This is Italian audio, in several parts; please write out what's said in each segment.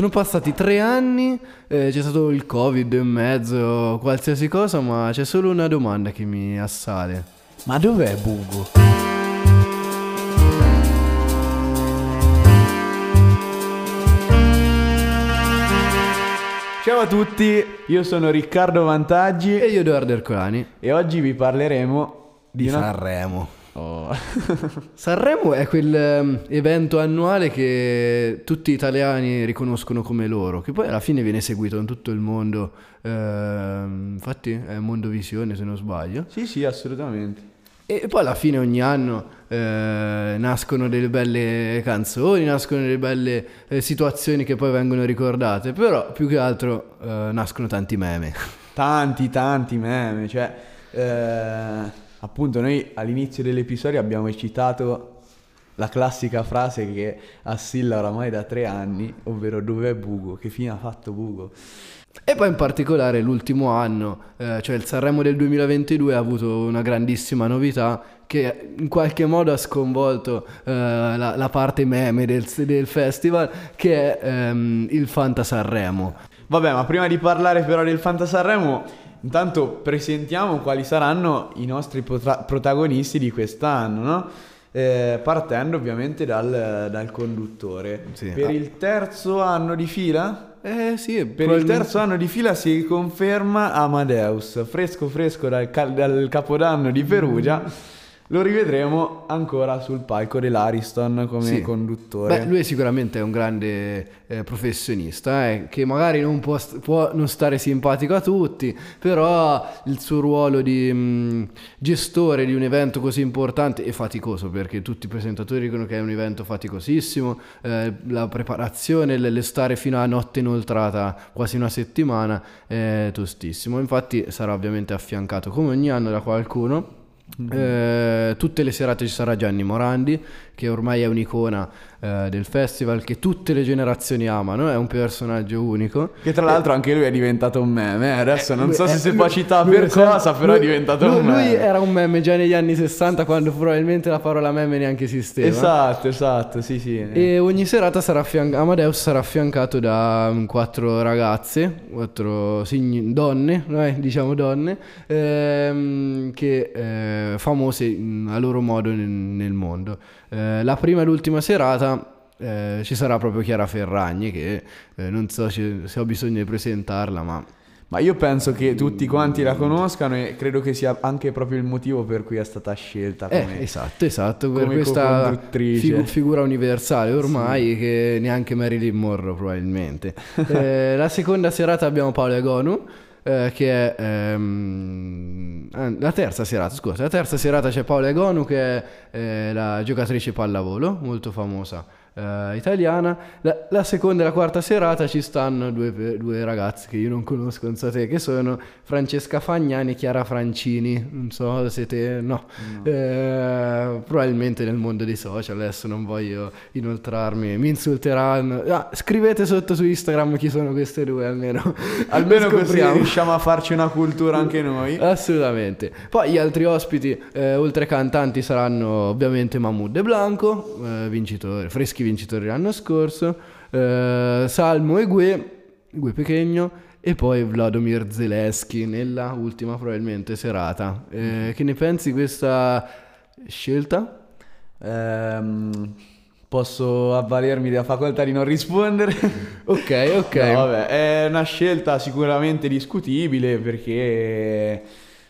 Sono passati tre anni, eh, c'è stato il covid in mezzo, qualsiasi cosa, ma c'è solo una domanda che mi assale. Ma dov'è Bugo? Ciao a tutti, io sono Riccardo Vantaggi e io Edoardo Ercolani e oggi vi parleremo di, di una... Sanremo. Oh. Sanremo è quell'evento um, annuale che tutti gli italiani riconoscono come loro, che poi alla fine viene seguito in tutto il mondo, uh, infatti è Mondovisione se non sbaglio. Sì, sì, assolutamente. E poi alla fine ogni anno eh, nascono delle belle canzoni, nascono delle belle eh, situazioni che poi vengono ricordate, però più che altro eh, nascono tanti meme. Tanti, tanti meme, cioè eh, appunto noi all'inizio dell'episodio abbiamo citato la classica frase che assilla oramai da tre anni, ovvero dov'è Bugo, che fine ha fatto Bugo. E poi in particolare l'ultimo anno, eh, cioè il Sanremo del 2022 ha avuto una grandissima novità che in qualche modo ha sconvolto eh, la, la, parte meme del, del, festival, che è ehm, il Fanta Sanremo. Vabbè, ma prima di parlare però del Fanta Sanremo, intanto presentiamo quali saranno i nostri potra- protagonisti di quest'anno, no? Eh, partendo ovviamente dal, dal conduttore. Sì. Per ah. il terzo anno di fila eh sì, per il terzo anno di fila si conferma Amadeus, fresco fresco dal, dal capodanno di Perugia. Mm lo rivedremo ancora sul palco dell'Ariston come sì. conduttore. Beh, lui sicuramente è un grande eh, professionista, eh, che magari non può, può, non stare simpatico a tutti, però il suo ruolo di mh, mm, gestore di un evento così importante e faticoso, perché tutti i presentatori dicono che è un evento faticosissimo, eh, la preparazione, l'estare fino a notte inoltrata quasi una settimana è tostissimo. Infatti sarà ovviamente affiancato come ogni anno da qualcuno. Eh, tutte le serate ci sarà Gianni Morandi, che ormai è un'icona eh, del festival, che tutte le generazioni amano, è un personaggio unico. Che tra l'altro anche lui è diventato un meme, eh? adesso non so se si può citare per cosa, però lui, è diventato lui, un meme. Lui era un meme già negli anni 60, quando probabilmente la parola meme neanche esisteva. Esatto, esatto, sì sì. E ogni serata sarà affian- Amadeus sarà affiancato da um, quattro ragazze, quattro sign- donne, eh, diciamo donne, ehm, che eh, famose a loro modo nel, nel mondo. Eh, la prima e l'ultima serata eh, ci sarà proprio Chiara Ferragni che eh, non so se, se ho bisogno di presentarla, ma... Ma io penso che tutti quanti la conoscano e credo che sia anche proprio il motivo per cui è stata scelta eh, come, eh, esatto, esatto, per questa figu- figura universale ormai sì. che neanche Marilyn Monroe probabilmente. eh, la seconda serata abbiamo Paolo Agonu eh, che è ehm, ah, la terza serata, scusa, la terza serata c'è Paola Egonu che è eh, la giocatrice pallavolo, molto famosa uh, italiana. La, la, seconda e la quarta serata ci stanno due, due ragazze che io non conosco, non so te, che sono Francesca Fagnani e Chiara Francini. Non so se te... no. no. Eh, probabilmente nel mondo dei social, adesso non voglio inoltrarmi, mi insulteranno. Ah, scrivete sotto su Instagram chi sono queste due almeno. Almeno così riusciamo a farci una cultura anche noi. Assolutamente. Poi gli altri ospiti, eh, oltre cantanti, saranno ovviamente Mahmoud De Blanco, eh, vincitore, freschi vincitori vincitori l'anno scorso, eh, Salmo e Gue, Gue Pechegno, e poi Vladimir Zelensky nella ultima probabilmente serata. Eh, che ne pensi di questa scelta? Um, posso avvalermi della facoltà di non rispondere? ok, ok. No, vabbè, è una scelta sicuramente discutibile perché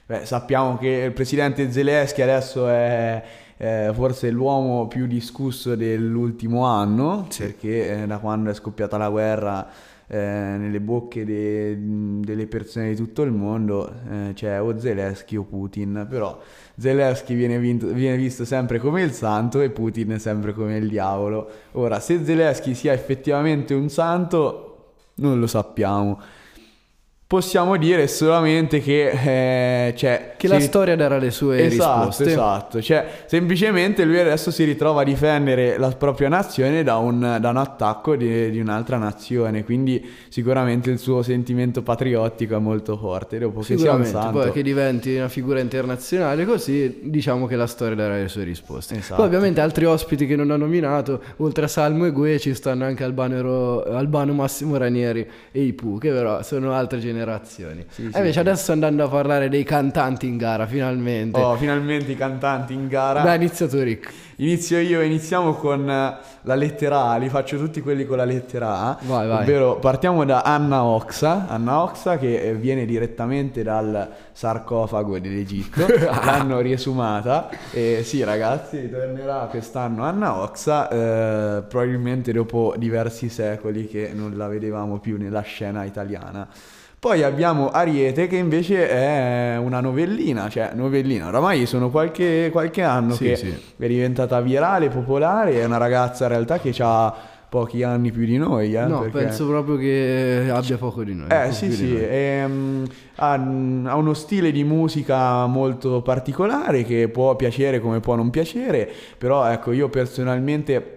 beh, sappiamo che il presidente Zelensky adesso è eh, forse l'uomo più discusso dell'ultimo anno, sì. perché eh, da quando è scoppiata la guerra eh, nelle bocche de- delle persone di tutto il mondo eh, c'è o Zelensky o Putin, però Zelensky viene, vinto, viene, visto sempre come il santo e Putin sempre come il diavolo. Ora, se Zelensky sia effettivamente un santo, non lo sappiamo. Possiamo dire solamente che eh, c'è che la storia darà le sue esatto, risposte. Esatto, cioè semplicemente lui adesso si ritrova a difendere la propria nazione da un, da un attacco di, di, un'altra nazione, quindi sicuramente il suo sentimento patriottico è molto forte. Dopo che sia un santo... poi che diventi una figura internazionale così diciamo che la storia darà le sue risposte. Esatto. Poi ovviamente altri ospiti che non ha nominato, oltre a Salmo e Gue ci stanno anche Albano, Albano Massimo Ranieri e Ipu, che però sono altre generazioni. Sì, e invece sì. adesso andando a parlare dei cantanti in gara, finalmente. Oh, finalmente i cantanti in gara. Dai, inizia tu Rick. Inizio io, iniziamo con eh, la lettera A, li faccio tutti quelli con la lettera A. Vai, vai. Ovvero partiamo da Anna Oxa, Anna Oxa che eh, viene direttamente dal sarcofago dell'Egitto, l'hanno riesumata e sì ragazzi, tornerà quest'anno Anna Oxa, eh, probabilmente dopo diversi secoli che non la vedevamo più nella scena italiana. Poi abbiamo Ariete che invece è una novellina, cioè novellina, oramai sono qualche, qualche anno sì, che sì. è diventata virale, popolare, è una ragazza in realtà che ha pochi anni più di noi. Eh, no, perché... penso proprio che abbia poco di noi. Eh sì sì, e, um, ha, ha, uno stile di musica molto particolare che può piacere come può non piacere, però ecco io personalmente...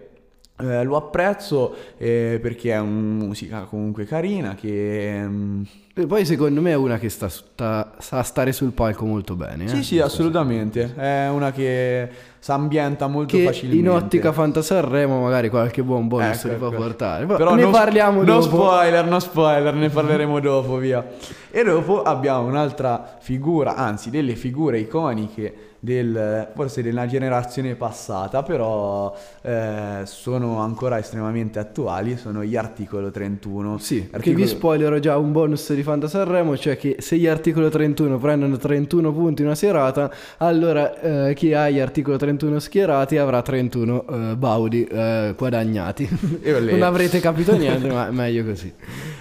Eh, lo apprezzo eh, perché è una musica comunque carina che... Um, e poi secondo me è una che sta, sta, sa stare sul palco molto bene. Eh? Sì, sì, assolutamente. È una che si ambienta molto che facilmente. In ottica Fantasarremo magari qualche buon bonus ecco, li può ecco. portare. Però ne non, parliamo non dopo. No spoiler, no spoiler, ne parleremo dopo, via. E dopo abbiamo un'altra figura, anzi delle figure iconiche del, forse della generazione passata, però eh, sono ancora estremamente attuali, sono gli articolo 31. Sì, articolo... che vi spoilerò già un bonus di Fantasarremo, cioè che se gli articolo 31 prendono 31 punti in una serata, allora eh, chi ha gli articolo 31 schierati avrà 31 eh, baudi eh, guadagnati. non avrete capito niente, ma meglio così.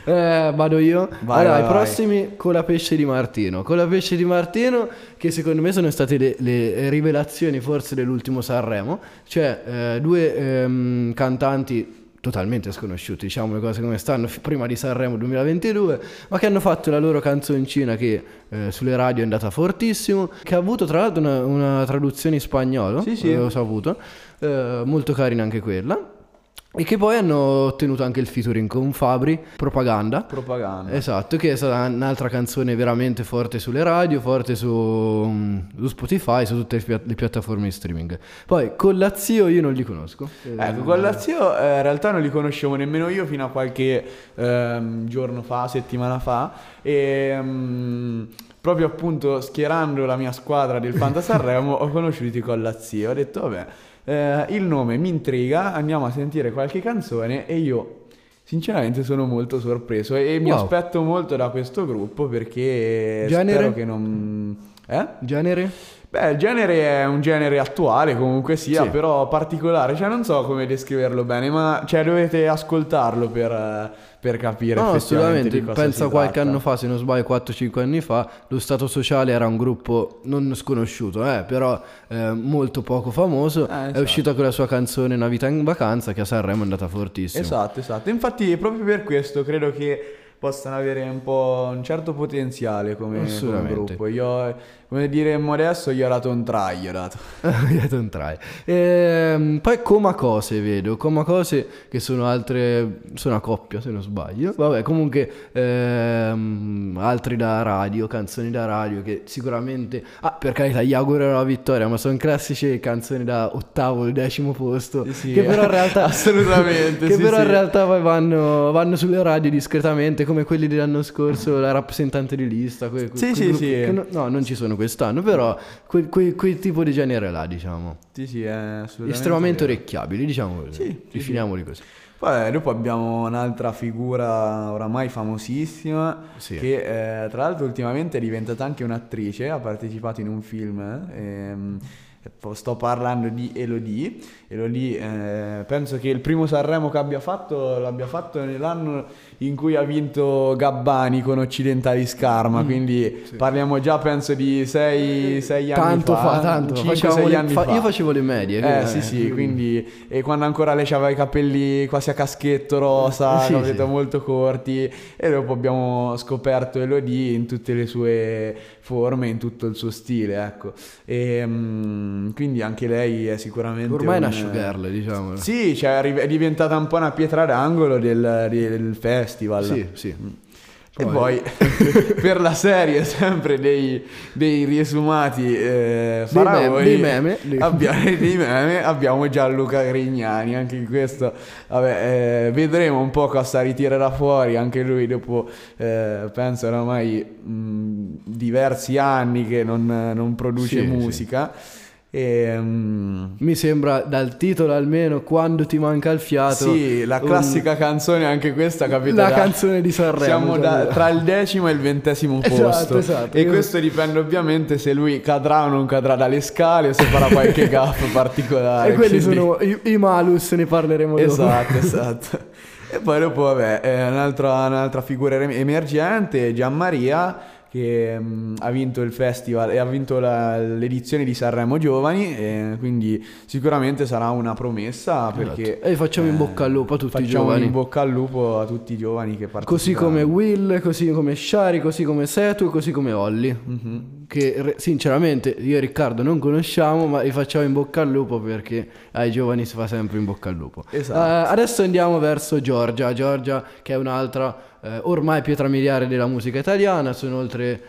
Eh, vado io. Vai, allora, vai, i prossimi con la pesce di Martino. Con la pesce di Martino, che secondo me sono state le, le rivelazioni forse dell'ultimo Sanremo, cioè eh, due ehm, cantanti totalmente sconosciuti, diciamo le cose come stanno, prima di Sanremo 2022, ma che hanno fatto la loro canzoncina che eh, sulle radio è andata fortissimo, che ha avuto tra l'altro una, una traduzione in spagnolo, sì, sì. l'ho saputo, eh, molto carina anche quella. E che poi hanno ottenuto anche il featuring con Fabri, Propaganda. Propaganda. Esatto, che è stata un'altra canzone veramente forte sulle radio, forte su, mm, su Spotify, su tutte le, le, piattaforme di streaming. Poi con la Zio io non li conosco. Ecco, con la Zio eh, in realtà non li conoscevo nemmeno io fino a qualche ehm, giorno fa, settimana fa. E... Um, proprio appunto schierando la mia squadra del Fanta Sanremo ho conosciuto i Collazio. Ho detto, vabbè eh, il nome mi intriga, andiamo a sentire qualche canzone e io sinceramente sono molto sorpreso e, mi aspetto molto da questo gruppo perché Genere? spero che non... Eh? Genere? Beh, il genere è un genere attuale comunque sia, sì. però particolare, cioè non so come descriverlo bene, ma cioè, dovete ascoltarlo per, per capire no, assolutamente. pensa qualche anno fa se non sbaglio 4-5 anni fa lo Stato Sociale era un gruppo non sconosciuto eh, però eh, molto poco famoso. Eh, esatto. è uscito con la sua canzone Una vita in vacanza che a Sanremo è andata fortissimo. Esatto esatto. Infatti proprio per questo credo che possano avere un po' un certo potenziale come, come gruppo. Io, come diremmo adesso, gli ho dato un try. Gli ho dato, gli ho dato un try. E, ehm, poi Coma Cose vedo. Coma Cose che sono altre. Sono a coppia se non sbaglio. Vabbè, comunque ehm, altri da radio, canzoni da radio che sicuramente. Ah, per carità, gli auguro la vittoria, ma sono classici canzoni da ottavo, decimo posto. Sì, che però in realtà. assolutamente. che sì, però sì. in realtà poi vanno, vanno sulle radio discretamente come quelli dell'anno scorso, la rappresentante di lista. Que, que, sì, sì, sì. No, no, non ci sono quest'anno, però quel, quel, quel, tipo di genere là, diciamo. Sì, sì, è assolutamente Estremamente vero. orecchiabili, diciamo così. Sì, Definiamoli così. Poi dopo abbiamo un'altra figura oramai famosissima sì. che eh, tra l'altro ultimamente è diventata anche un'attrice, ha partecipato in un film. Ehm, sto parlando di Elodie. Elodie eh, penso che il primo Sanremo che abbia fatto l'abbia fatto nell'anno in cui ha vinto Gabbani con Occidentali Scarma, mm, quindi sì. parliamo già penso di 6 anni tanto fa. fa tanto 5-6 anni fa. fa. Io facevo le medie. Eh, sì, sì, quindi e quando ancora lei aveva i capelli quasi a caschettto rosa, sì, sì. molto corti e dopo abbiamo scoperto Elodie in tutte le sue forme, in tutto il suo stile, ecco. E um, quindi anche lei è sicuramente Ormai un... è una showgirl, diciamo. Sì, cioè è diventata un po' una pietra d'angolo del, del festival. Sì, sì. Mm. Poi. E poi per la serie sempre dei, dei riesumati eh, faraoni, dei, meme, dei, abbiamo, dei meme abbiamo Gianluca Grignani anche in questo vabbè, eh, vedremo un po' cosa ritirerà fuori anche lui dopo eh, penso oramai mh, diversi anni che non, non produce sì, musica sì. E, um... Mi sembra dal titolo almeno quando ti manca il fiato. Sì, la classica un... canzone, anche questa capita. La da... canzone di Sanremo. Siamo da, tra il decimo e il ventesimo esatto, posto. Esatto, e io... questo dipende ovviamente se lui cadrà o non cadrà dalle scale o se farà qualche gaff particolare. E quelli quindi... sono i, i, malus, ne parleremo dopo. Esatto, esatto. e poi dopo, vabbè, un'altra, un'altra figura emergente, Gianmaria che mm, ha vinto il festival e ha vinto la, l'edizione di Sanremo Giovani e quindi sicuramente sarà una promessa esatto. perché e facciamo in bocca al lupo a tutti i giovani facciamo in bocca al lupo a tutti i giovani che partecipano così come Will così come Shari così come Setu e così come Olli mm-hmm. Che sinceramente io e Riccardo non conosciamo ma li facciamo in bocca al lupo perché ai giovani si fa sempre in bocca al lupo. Esatto. uh, adesso andiamo verso Giorgia. Giorgia che è un'altra eh, ormai pietra miliare della musica italiana, sono oltre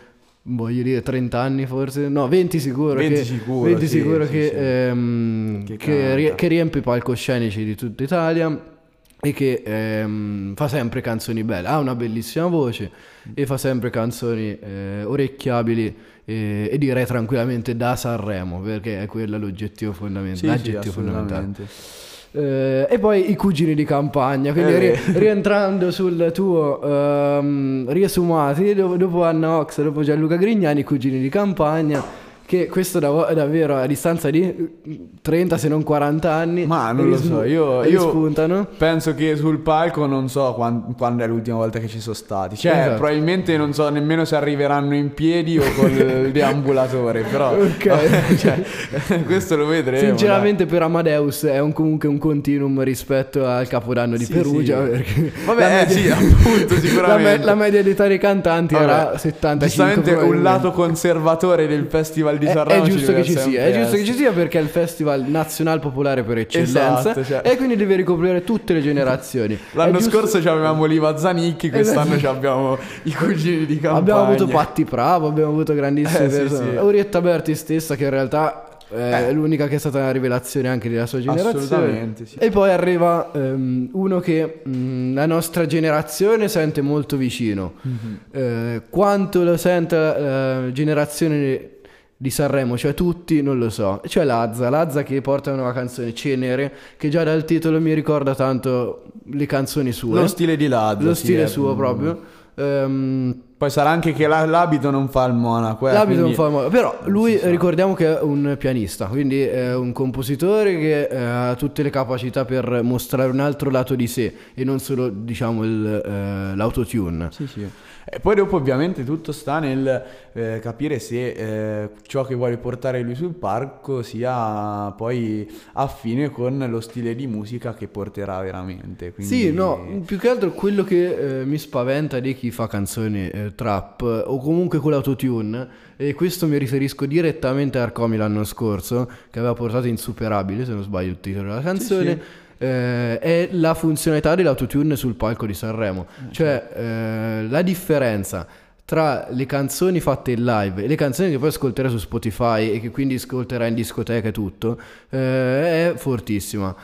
voglio dire 30 anni forse, no 20 sicuro 20 che, sicuro, 20 sì, sicuro sì, che, sì. Ehm, che, che, che, riempie i palcoscenici di tutta Italia e che ehm, fa sempre canzoni belle, ha una bellissima voce e fa sempre canzoni eh, orecchiabili e, e, direi tranquillamente da Sanremo perché è quello l'oggettivo fondamentale, l'aggettivo fondamentale. Eh, e poi i cugini di campagna, quindi eh, ri- rientrando sul tuo um, riesumati, dopo, dopo Anna Ox, dopo Gianluca Grignani, i cugini di campagna che questo dav- davvero a distanza di 30 se non 40 anni ma non lo so io, io spuntano. penso che sul palco non so quando, quando, è l'ultima volta che ci sono stati cioè esatto. probabilmente non so nemmeno se arriveranno in piedi o col deambulatore però okay. cioè, questo lo vedremo sinceramente dai. per Amadeus è un, comunque un continuum rispetto al capodanno di sì, Perugia sì. vabbè media, sì appunto sicuramente la, me- la media di tali cantanti vabbè, era 75 giustamente un lato conservatore del festival festival di Sanremo è, è giusto che ci sia, è giusto che ci sia perché è il festival nazionale popolare per eccellenza esatto, cioè. e quindi deve ricoprire tutte le generazioni. L'anno giusto... scorso avevamo l'Iva Zanicchi, quest'anno esatto. abbiamo i cugini di campagna. Abbiamo avuto Patti Bravo, abbiamo avuto grandissime eh, persone. Sì, sì. Orietta Berti stessa che in realtà è eh. l'unica che è stata una rivelazione anche della sua generazione. Assolutamente, sì. E poi arriva um, uno che um, la nostra generazione sente molto vicino. Mm-hmm. Eh, quanto lo sente la uh, generazione di Sanremo, cioè tutti, non lo so. C'è Lazza, Lazza che porta una canzone Cenere, che già dal titolo mi ricorda tanto le canzoni sue. Lo stile di Lazza. Lo stile suo proprio. Um, poi sarà anche che l'abito non fa il monaco. Eh, l'abito quindi... non fa il monaco. Però lui ricordiamo che è un pianista, quindi è un compositore che eh, ha tutte le capacità per mostrare un altro lato di sé e non solo diciamo il, eh, l'autotune. Sì, sì. E poi dopo ovviamente tutto sta nel eh, capire se eh, ciò che vuole portare lui sul palco sia poi affine con lo stile di musica che porterà veramente. Quindi... Sì, no, più che altro quello che eh, mi spaventa di chi fa canzoni eh, trap o comunque con l'autotune e questo mi riferisco direttamente a Arcomi l'anno scorso che aveva portato Insuperabile, se non sbaglio il titolo della canzone. Sì, sì eh, è la funzionalità dell'autotune sul palco di Sanremo. Eh, cioè eh, la differenza tra le canzoni fatte in live e le canzoni che poi ascolterai su Spotify e che quindi ascolterai in discoteca e tutto eh, è fortissima.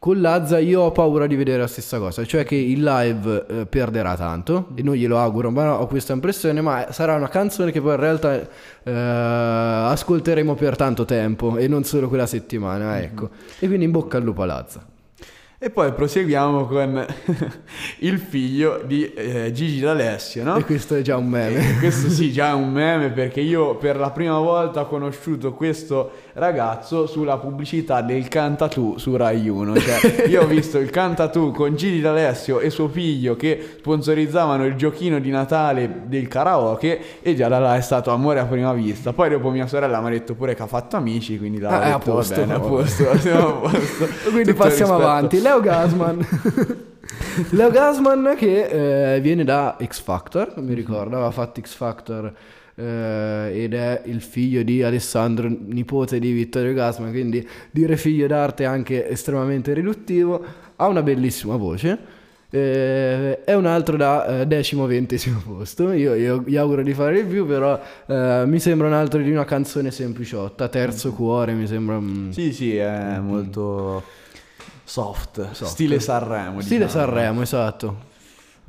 Con Lazza io ho paura di vedere la stessa cosa, cioè che il live eh, perderà tanto e non glielo auguro, ma ho questa impressione, ma sarà una canzone che poi in realtà eh, ascolteremo per tanto tempo e non solo quella settimana, ecco. Mm-hmm. E quindi in bocca al lupo a Lazza. E poi proseguiamo con il figlio di eh, Gigi D'Alessio, no? E questo è già un meme. E questo sì, già è un meme perché io per la prima volta ho conosciuto questo ragazzo sulla pubblicità del Cantatù su Rai 1. Cioè, io ho visto il Cantatù con Gigi D'Alessio e suo figlio che sponsorizzavano il giochino di Natale del karaoke e già da là è stato amore a prima vista. Poi dopo mia sorella mi ha detto pure che ha fatto amici, quindi da ah, detto, a posto, bene, a posto, a posto. quindi Tutto passiamo avanti. Leo Gasman. Leo Gasman che eh, viene da X Factor, mi ricordo, aveva fatto X Factor eh, ed è il figlio di Alessandro, nipote di Vittorio Gasman, quindi dire figlio d'arte è anche estremamente riduttivo, ha una bellissima voce. Eh, è un altro da eh, decimo ventesimo posto. Io, io gli auguro di fare il più, però eh, mi sembra un altro di una canzone sempliciotta. Terzo cuore mi sembra. mm, Sì, sì, è molto soft, Soft. stile Sanremo. Stile diciamo. Sanremo, esatto.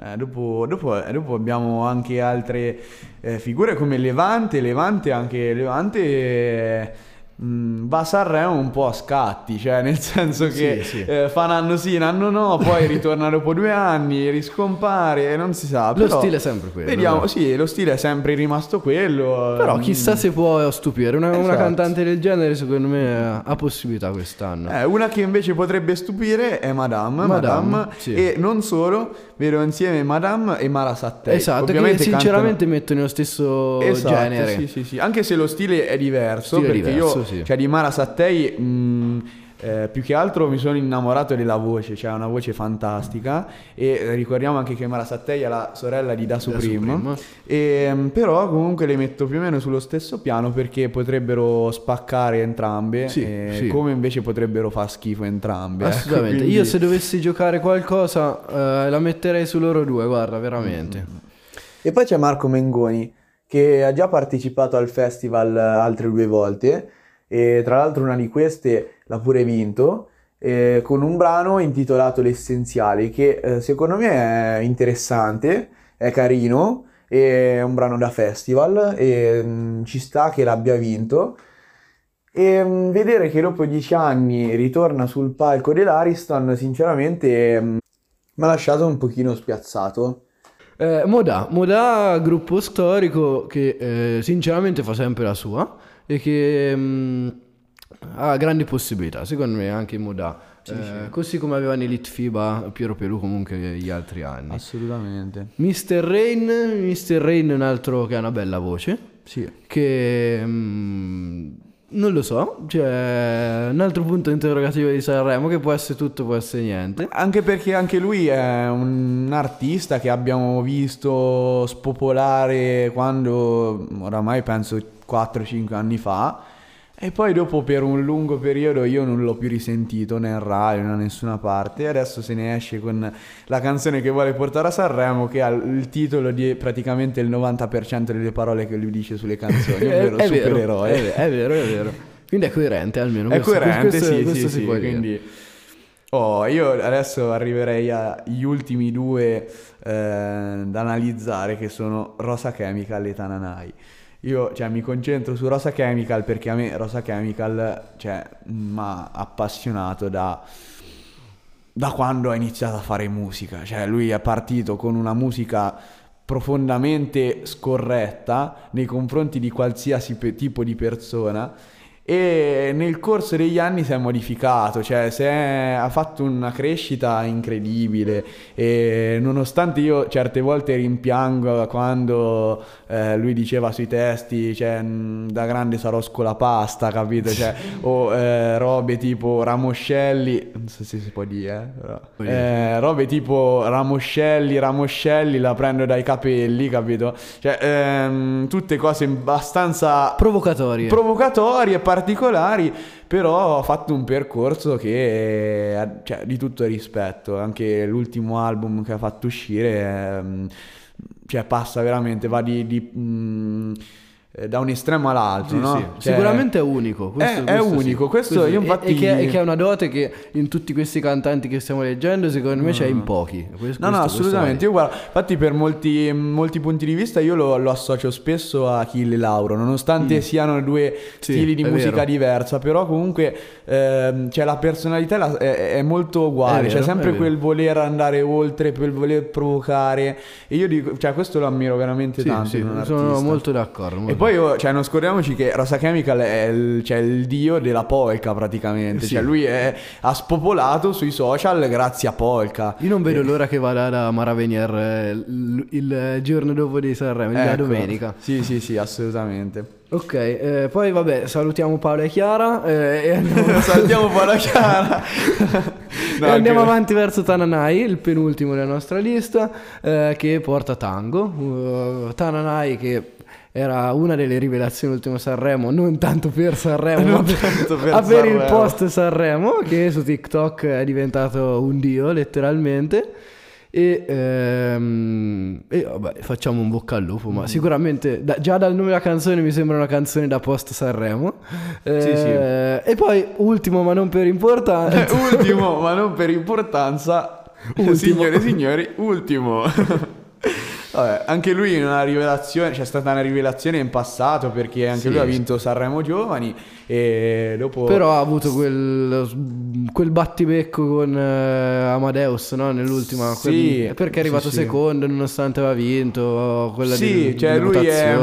Eh, dopo, dopo- eh, dopo abbiamo anche altre eh, figure come Levante, Levante anche Levante eh, mh, va a Sanremo un po' a scatti, cioè nel senso che Sì, sì. eh, fa un anno sì, un anno no, poi ritorna dopo due anni, riscompare e non si sa. Lo però stile è sempre quello. Vediamo, dai. sì, lo stile è sempre rimasto quello. Però mm, chissà se può stupire. Una, una Esatto. cantante del genere, secondo me, ha- possibilità quest'anno. Eh, una che invece potrebbe stupire è Madame, Madame, Madame, sì. e non solo, vedo insieme Madame e Mara Sattei. esatto, che Ovviamente sinceramente mettono nello stesso Esatto, genere. Sì, sì, sì. Anche se lo stile è diverso, Stile perché diverso, io, sì. cioè di Mara Sattei, mh, eh, più che altro mi sono innamorato della voce, cioè ha una voce fantastica e eh, ricordiamo anche che Mara Sattei è la sorella di Da Supreme, Supreme. E, mh, però comunque le metto più o meno sullo stesso piano perché potrebbero spaccare entrambe, Sì, eh, sì. come invece potrebbero far schifo entrambe. ecco, Assolutamente. quindi- Io se dovessi giocare qualcosa eh, la metterei su loro due, guarda, veramente. E poi c'è Marco Mengoni che ha già partecipato al festival eh, altre due volte e tra l'altro una di queste l'ha pure vinto eh, con un brano intitolato L'essenziale che eh, secondo me è interessante, è carino, è un brano da festival e mm, ci sta che l'abbia vinto. E mm, vedere che dopo dieci anni ritorna sul palco dell'Ariston, sinceramente, mm, mi ha lasciato un pochino spiazzato. Eh, Modà, Modà, gruppo storico che eh, sinceramente fa sempre la sua e che mh, ha grandi possibilità, secondo me anche Modà. Eh, Così come aveva Elite FIBA Piero Pelù comunque gli altri anni. Assolutamente. Mr. Rain, Mr. Rain è un altro che ha una bella voce, Sì. che mh, non lo so, c'è un altro punto interrogativo di Sanremo che può essere tutto, può essere niente. Anche perché anche lui è un artista che abbiamo visto spopolare quando oramai penso 4-5 anni fa e poi dopo per un lungo periodo io non l'ho più risentito né in radio né da nessuna parte e adesso se ne esce con la canzone che vuole portare a Sanremo che ha il titolo di praticamente il 90% delle parole che lui dice sulle canzoni, ovvero è, vero, supereroe. è, è vero, è vero. Quindi è coerente almeno. È questo- coerente, questo- sì, questo sì, si sì, può dire. quindi... Oh, io adesso arriverei agli ultimi due eh, da analizzare che sono Rosa Chemical e Tananai. Io cioè, mi concentro su Rosa Chemical perché a me Rosa Chemical cioè, mi ha appassionato da, da quando ha iniziato a fare musica. Cioè, lui è partito con una musica profondamente scorretta nei confronti di qualsiasi pe- tipo di persona e nel corso degli anni si è modificato, cioè è- ha fatto una crescita incredibile e nonostante io certe volte rimpiango quando eh, lui diceva sui testi, cioè "Mm, da grande sarò scolapasta, capito? Cioè, o eh, robe tipo Ramoscelli, non so se si può dire, eh, però. Eh, robe tipo Ramoscelli, Ramoscelli la prendo dai capelli, capito? Cioè, ehm, tutte cose abbastanza Provocatorie. provocatorie, particolari, però ha fatto un percorso che è cioè, di tutto rispetto. Anche l'ultimo album che ha fatto uscire ehm, cioè, passa veramente, va di, di, mm, eh, da un estremo all'altro. Sì, no? sì. Cioè, Sicuramente è unico. Questo, è, questo è, unico. Sì. Questo, questo io infatti... e, che è, che è, una dote che in tutti questi cantanti che stiamo leggendo, secondo me, c'è in pochi. Questo, no, no, assolutamente. Io guarda, infatti, per molti, molti, punti di vista, io lo, lo, associo spesso a Achille Lauro, nonostante mm. siano due stili di musica vero. diversa, però comunque ehm, cioè, la personalità è, è molto uguale. C'è sempre quel voler andare oltre, quel voler provocare. E io dico, cioè, questo lo ammiro veramente tanto. sono molto d'accordo. Molto poi io, cioè, non scordiamoci che Rosa Chemical è il, cioè, il dio della polka praticamente. Sì. Cioè, lui è, ha spopolato sui social grazie a polka. Io non vedo e... l'ora che vada da Mara Venier eh, il, il, giorno dopo di Sanremo, ecco. la domenica. Sì, sì, sì, assolutamente. Ok, eh, poi vabbè, salutiamo Paolo e Chiara. Eh, e andiamo... salutiamo Paolo e Chiara. no, e andiamo che... avanti verso Tananai, il penultimo della nostra lista, eh, che porta Tango. Uh, Tananai che era una delle rivelazioni ultimo Sanremo, non tanto per Sanremo, non ma per, per, per il post Sanremo, che su TikTok è diventato un dio letteralmente. E, ehm, e vabbè, facciamo un bocca al lupo, ma mm. sicuramente da, già dal nome della canzone mi sembra una canzone da post Sanremo. Eh, sì, sì. E poi, ultimo ma non per importanza, ultimo ma non per importanza, ultimo. signore e signori, ultimo. Vabbè, anche lui in una rivelazione, c'è stata una rivelazione in passato perché anche sì, lui ha vinto Sanremo Giovani e dopo... Però ha avuto quel, quel battibecco con uh, Amadeus no? nell'ultima, sì, quel, perché è arrivato sì, secondo nonostante aveva vinto quella sì, di, cioè lui è,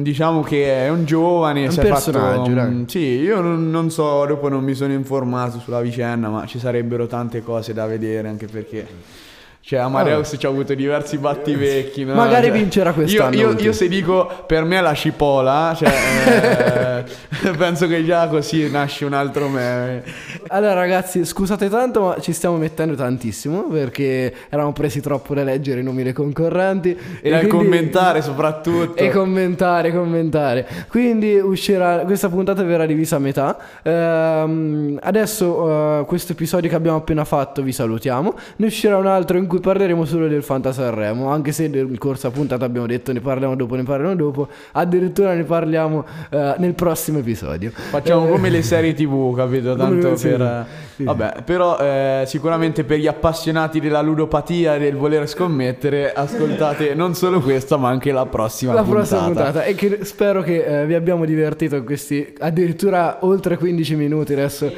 diciamo che è un giovane, è un personaggio, fatto, um, sì, io non, non so, dopo non mi sono informato sulla vicenda, ma ci sarebbero tante cose da vedere anche perché... Cioè, Amadeus ci ha avuto diversi battivecchi. No? Magari cioè, vincerà quest'anno. Io, io, io, se dico per me è la cipolla, cioè, eh, penso che già così nasce un altro meme. Allora, ragazzi, scusate tanto, ma ci stiamo mettendo tantissimo perché eravamo presi troppo da leggere i nomi dei concorrenti. E, e quindi... commentare soprattutto. E commentare, commentare. Quindi uscirà, questa puntata verrà divisa a metà. Ehm, adesso, uh, questo episodio che abbiamo appena fatto, vi salutiamo. Ne uscirà un altro in cui cui parleremo solo del Fanta Sanremo, anche se nel corso puntata abbiamo detto ne parliamo dopo, ne parliamo dopo, addirittura ne parliamo uh, nel prossimo episodio. Facciamo eh, come le serie tv, capito? Tanto per... Sì. Vabbè, però eh, sicuramente per gli appassionati della ludopatia e del voler scommettere, ascoltate non solo questa, ma anche la prossima la puntata. prossima puntata. E che spero che eh, vi abbiamo divertito in questi addirittura oltre 15 minuti adesso.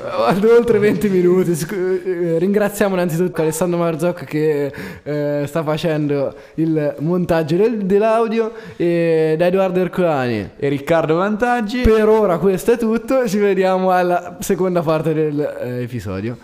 Oltre 20 minuti. Eh, ringraziamo innanzitutto Alessandro Marzocco che eh, sta facendo il montaggio del, dell'audio e da Edoardo Ercolani e Riccardo Vantaggi. Per ora questo è tutto, ci vediamo alla seconda parte del dell'episodio.